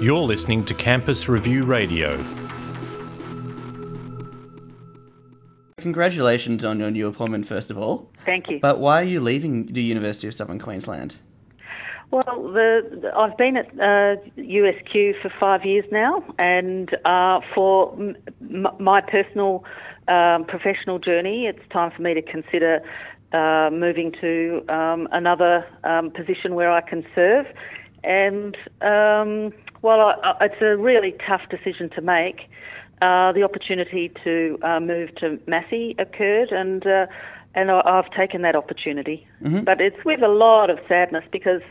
You're listening to Campus Review Radio. Congratulations on your new appointment, first of all. Thank you. But why are you leaving the University of Southern Queensland? Well, the, I've been at uh, USQ for five years now, and uh, for m- my personal um, professional journey, it's time for me to consider uh, moving to um, another um, position where I can serve. And um, well, I, I, it's a really tough decision to make. Uh, the opportunity to uh, move to Massey occurred, and uh, and I, have taken that opportunity. Mm-hmm. But it's with a lot of sadness because,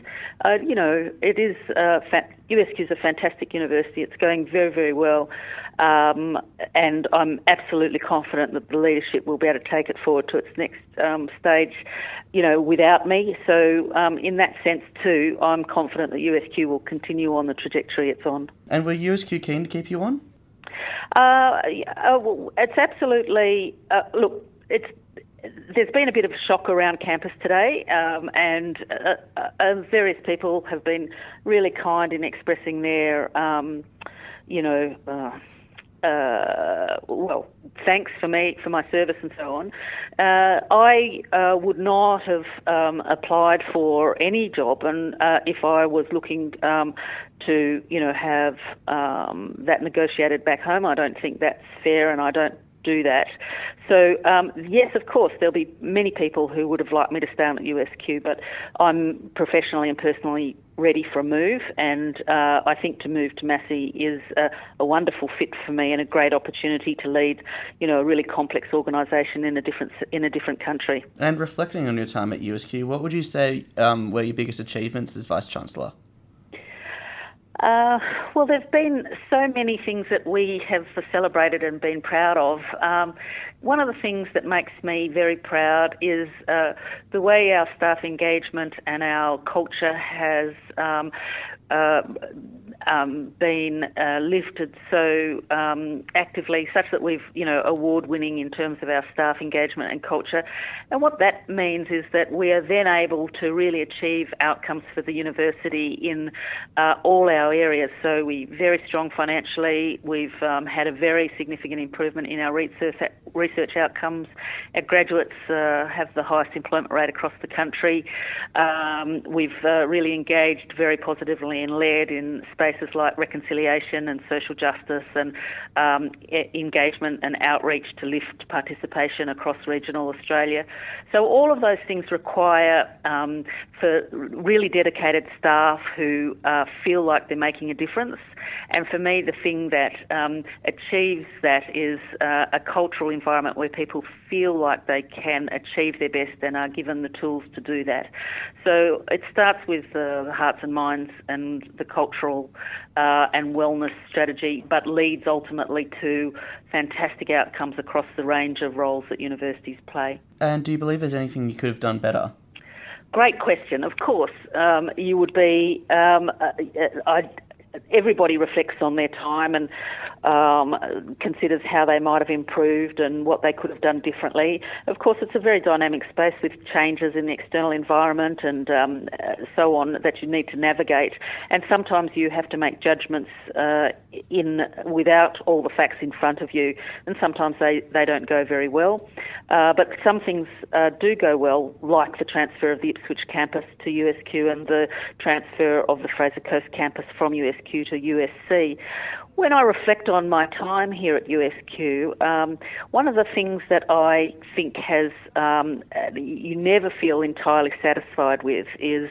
uh, you know, it is uh, fa- USQ is a fantastic university. It's going very, very well, um, and I'm absolutely confident that the leadership will be able to take it forward to its next um, stage, you know, without me. So, um, in that sense, too, I'm confident that USQ will continue on the trajectory it's on. And were USQ keen to keep you on? Uh, uh, well, it's absolutely uh, look. It's there's been a bit of shock around campus today, um, and uh, uh, uh, various people have been really kind in expressing their, um, you know, uh, uh, well, thanks for me for my service and so on. Uh, I would not have um, applied for any job, and if I was looking um, to, you know, have um, that negotiated back home, I don't think that's fair, and I don't do that. So, um, yes, of course, there'll be many people who would have liked me to stay on at USQ, but I'm professionally and personally ready for a move, and uh, I think to move to Massey is a, a, wonderful fit for me and a great opportunity to lead, you know, a really complex organisation in a different in a different country. And reflecting on your time at USQ, what would you say um, were your biggest achievements as Vice Chancellor? Uh, well, there have been so many things that we have celebrated and been proud of. Um, one of the things that makes me very proud is uh, the way our staff engagement and our culture has um, uh, um, been uh, lifted so um, actively, such that we've, you know, award winning in terms of our staff engagement and culture. And what that means is that we are then able to really achieve outcomes for the university in uh, all our areas. So we're very strong financially. We've um, had a very significant improvement in our research research outcomes. Our graduates uh, have the highest employment rate across the country. Um, we've uh, really engaged very positively and led in space spaces like reconciliation and social justice and um, engagement and outreach to lift participation across regional Australia. So all of those things require um, for really dedicated staff who uh, feel like they're making a difference. And for me, the thing that um, achieves that is uh, a cultural environment where people feel like they can achieve their best and are given the tools to do that. So it starts with the hearts and minds and the cultural uh, and wellness strategy, but leads ultimately to fantastic outcomes across the range of roles that universities play. And do you believe there's anything you could have done better? Great question. Of course, um, you would be. Um, uh, I, everybody reflects on their time and um, considers how they might have improved and what they could have done differently. Of course, it's a very dynamic space with changes in the external environment and um, so on that you need to navigate. And sometimes you have to make judgments uh, in without all the facts in front of you, and sometimes they, they don't go very well. Uh, but some things uh, do go well, like the transfer of the Ipswich campus to USQ and the transfer of the Fraser Coast campus from USQ to USC. When I reflect on my time here at USQ, um, one of the things that I think has um, you never feel entirely satisfied with is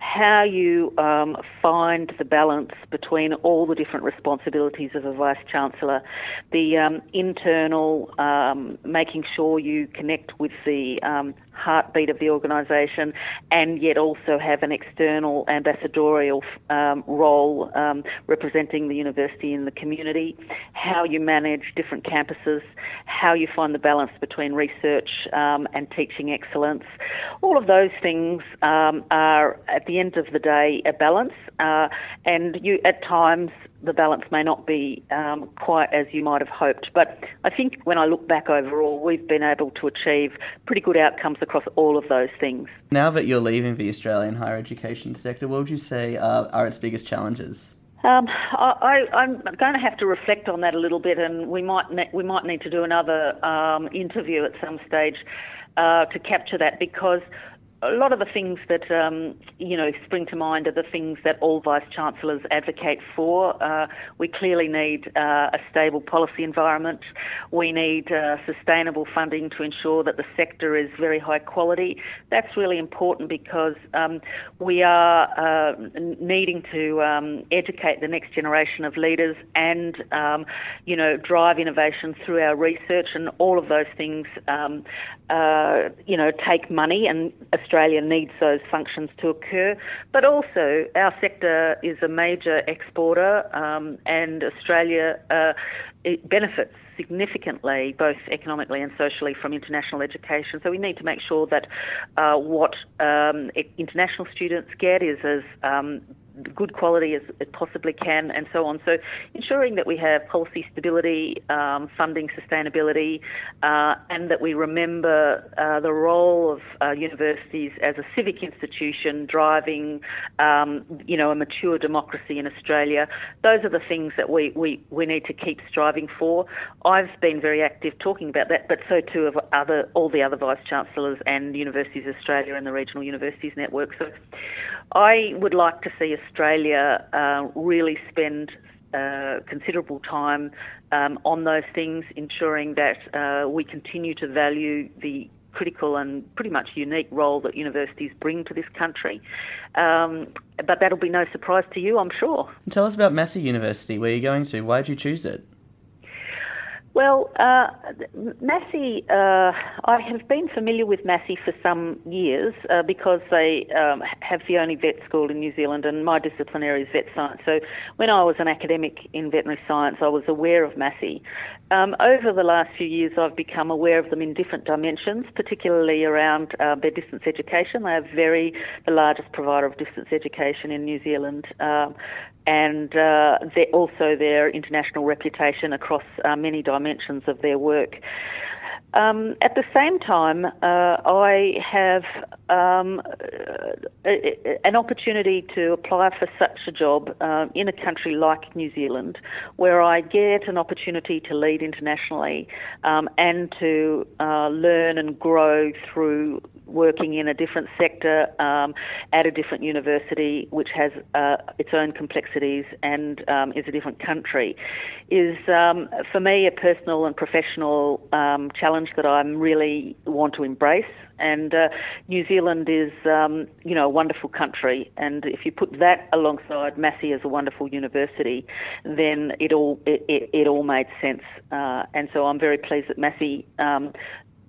how you um, find the balance between all the different responsibilities of a vice chancellor, the um, internal um, making sure you connect with the um, heartbeat of the organisation, and yet also have an external ambassadorial um, role um, representing the university in the community, how you manage different campuses, how you find the balance between research um, and teaching excellence. All of those things um, are, at the end of the day, a balance, uh, and you at times the balance may not be um, quite as you might have hoped. But I think when I look back overall, we've been able to achieve pretty good outcomes across all of those things. Now that you're leaving the Australian higher education sector, what would you say uh, are its biggest challenges? Um, I, am going to have to reflect on that a little bit, and we might ne- we might need to do another um, interview at some stage uh, to capture that because a lot of the things that um, you know spring to mind are the things that all vice chancellors advocate for. Uh, we clearly need uh, a stable policy environment. We need uh, sustainable funding to ensure that the sector is very high quality. That's really important because um, we are uh, needing to um, educate the next generation of leaders and um, you know drive innovation through our research and all of those things um, uh, you know take money and Australia needs those functions to occur, but also our sector is a major exporter, um, and Australia uh, benefits significantly, both economically and socially, from international education. So we need to make sure that uh, what um, international students get is as um, good quality as it possibly can, and so on. So, ensuring that we have policy stability, um, funding sustainability, uh, and that we remember uh, the role of uh, universities as a civic institution driving, um, you know, a mature democracy in Australia. Those are the things that we, we, we need to keep striving for. I've been very active talking about that, but so too have other all the other vice chancellors and Universities Australia and the Regional Universities Network. So, I would like to see Australia uh, really spend uh, considerable time um, on those things, ensuring that uh, we continue to value the critical and pretty much unique role that universities bring to this country. Um, but that'll be no surprise to you, I'm sure. Tell us about Massey University. Where you're you going to? Why did you choose it? Well, uh, Massey, uh, I have been familiar with Massey for some years uh, because they um, have the only vet school in New Zealand, and my discipline area is vet science. So when I was an academic in veterinary science, I was aware of Massey. Um, over the last few years, I've become aware of them in different dimensions, particularly around uh, their distance education. They are very the largest provider of distance education in New Zealand. And uh, also their international reputation across uh, many dimensions of their work. Um, at the same time, uh, I have um, an opportunity to apply for such a job uh, in a country like New Zealand, where I get an opportunity to lead internationally um, and to uh, learn and grow through working in a different sector um, at a different university, which has uh, its own complexities and um, is a different country, is um, for me a personal and professional um, challenge that I really want to embrace. And uh, New Zealand is, um, you know, a wonderful country, and if you put that alongside Massey as a wonderful university, then it all it, it, it all made sense. Uh, and so I'm very pleased that Massey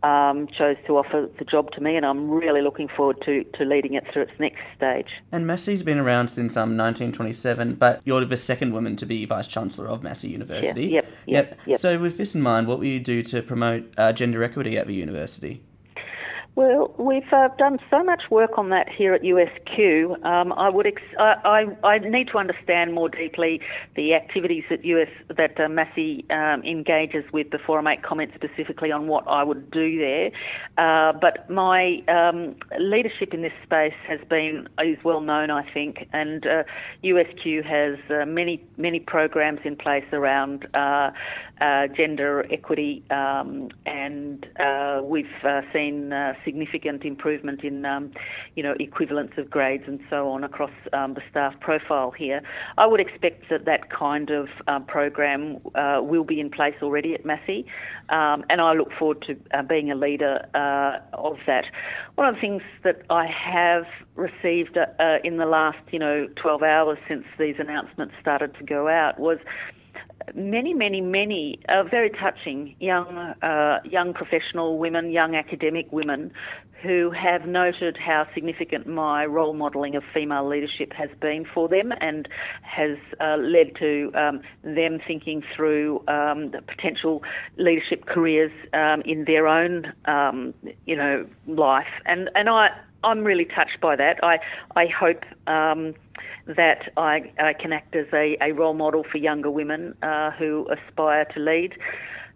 um, chose to offer the job to me, and I'm really looking forward to, to leading it through its next stage. And Massey's been around since um, 1927, but you're the second woman to be Vice Chancellor of Massey University. Yeah, yep, yep, yep, So, with this in mind, what will you do to promote uh, gender equity at the university? Well, we've uh, done so much work on that here at USQ. Um, I would ex- I, I, I, need to understand more deeply the activities that US that uh, Massey um, engages with before I make comments specifically on what I would do there. Uh, but my um, leadership in this space has been is well known, I think, and USQ uh, has uh, many many programs in place around uh, gender equity, um, and we've seen significant improvement in, um, you know, equivalence of grades and so on across um, the staff profile here. I would expect that that kind of um, program uh, will be in place already at Massey, um, and I look forward to uh, being a leader uh, of that. One of the things that I have received uh, in the last, you know, 12 hours since these announcements started to go out was many, many, many uh, very touching young, uh, young professional women, young academic women, who have noted how significant my role modelling of female leadership has been for them, and has uh, led to um, them thinking through um, the potential leadership careers um, in their own, um, you know, life. And and I I'm really touched by that. I I hope um, that I, I, can act as a, a, role model for younger women uh, who aspire to lead.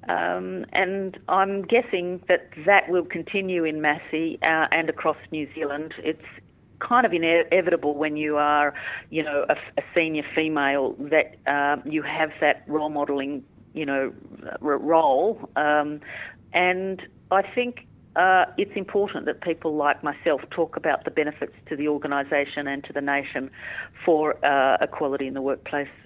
Um, and I'm guessing that that will continue in Massey uh, and across New Zealand. It's kind of inevitable when you are, you know, a, a senior female that uh, you have that role modelling, you know, role. Um, and I think uh, it's important that people like myself talk about the benefits to the organisation and to the nation for uh, equality in the workplace.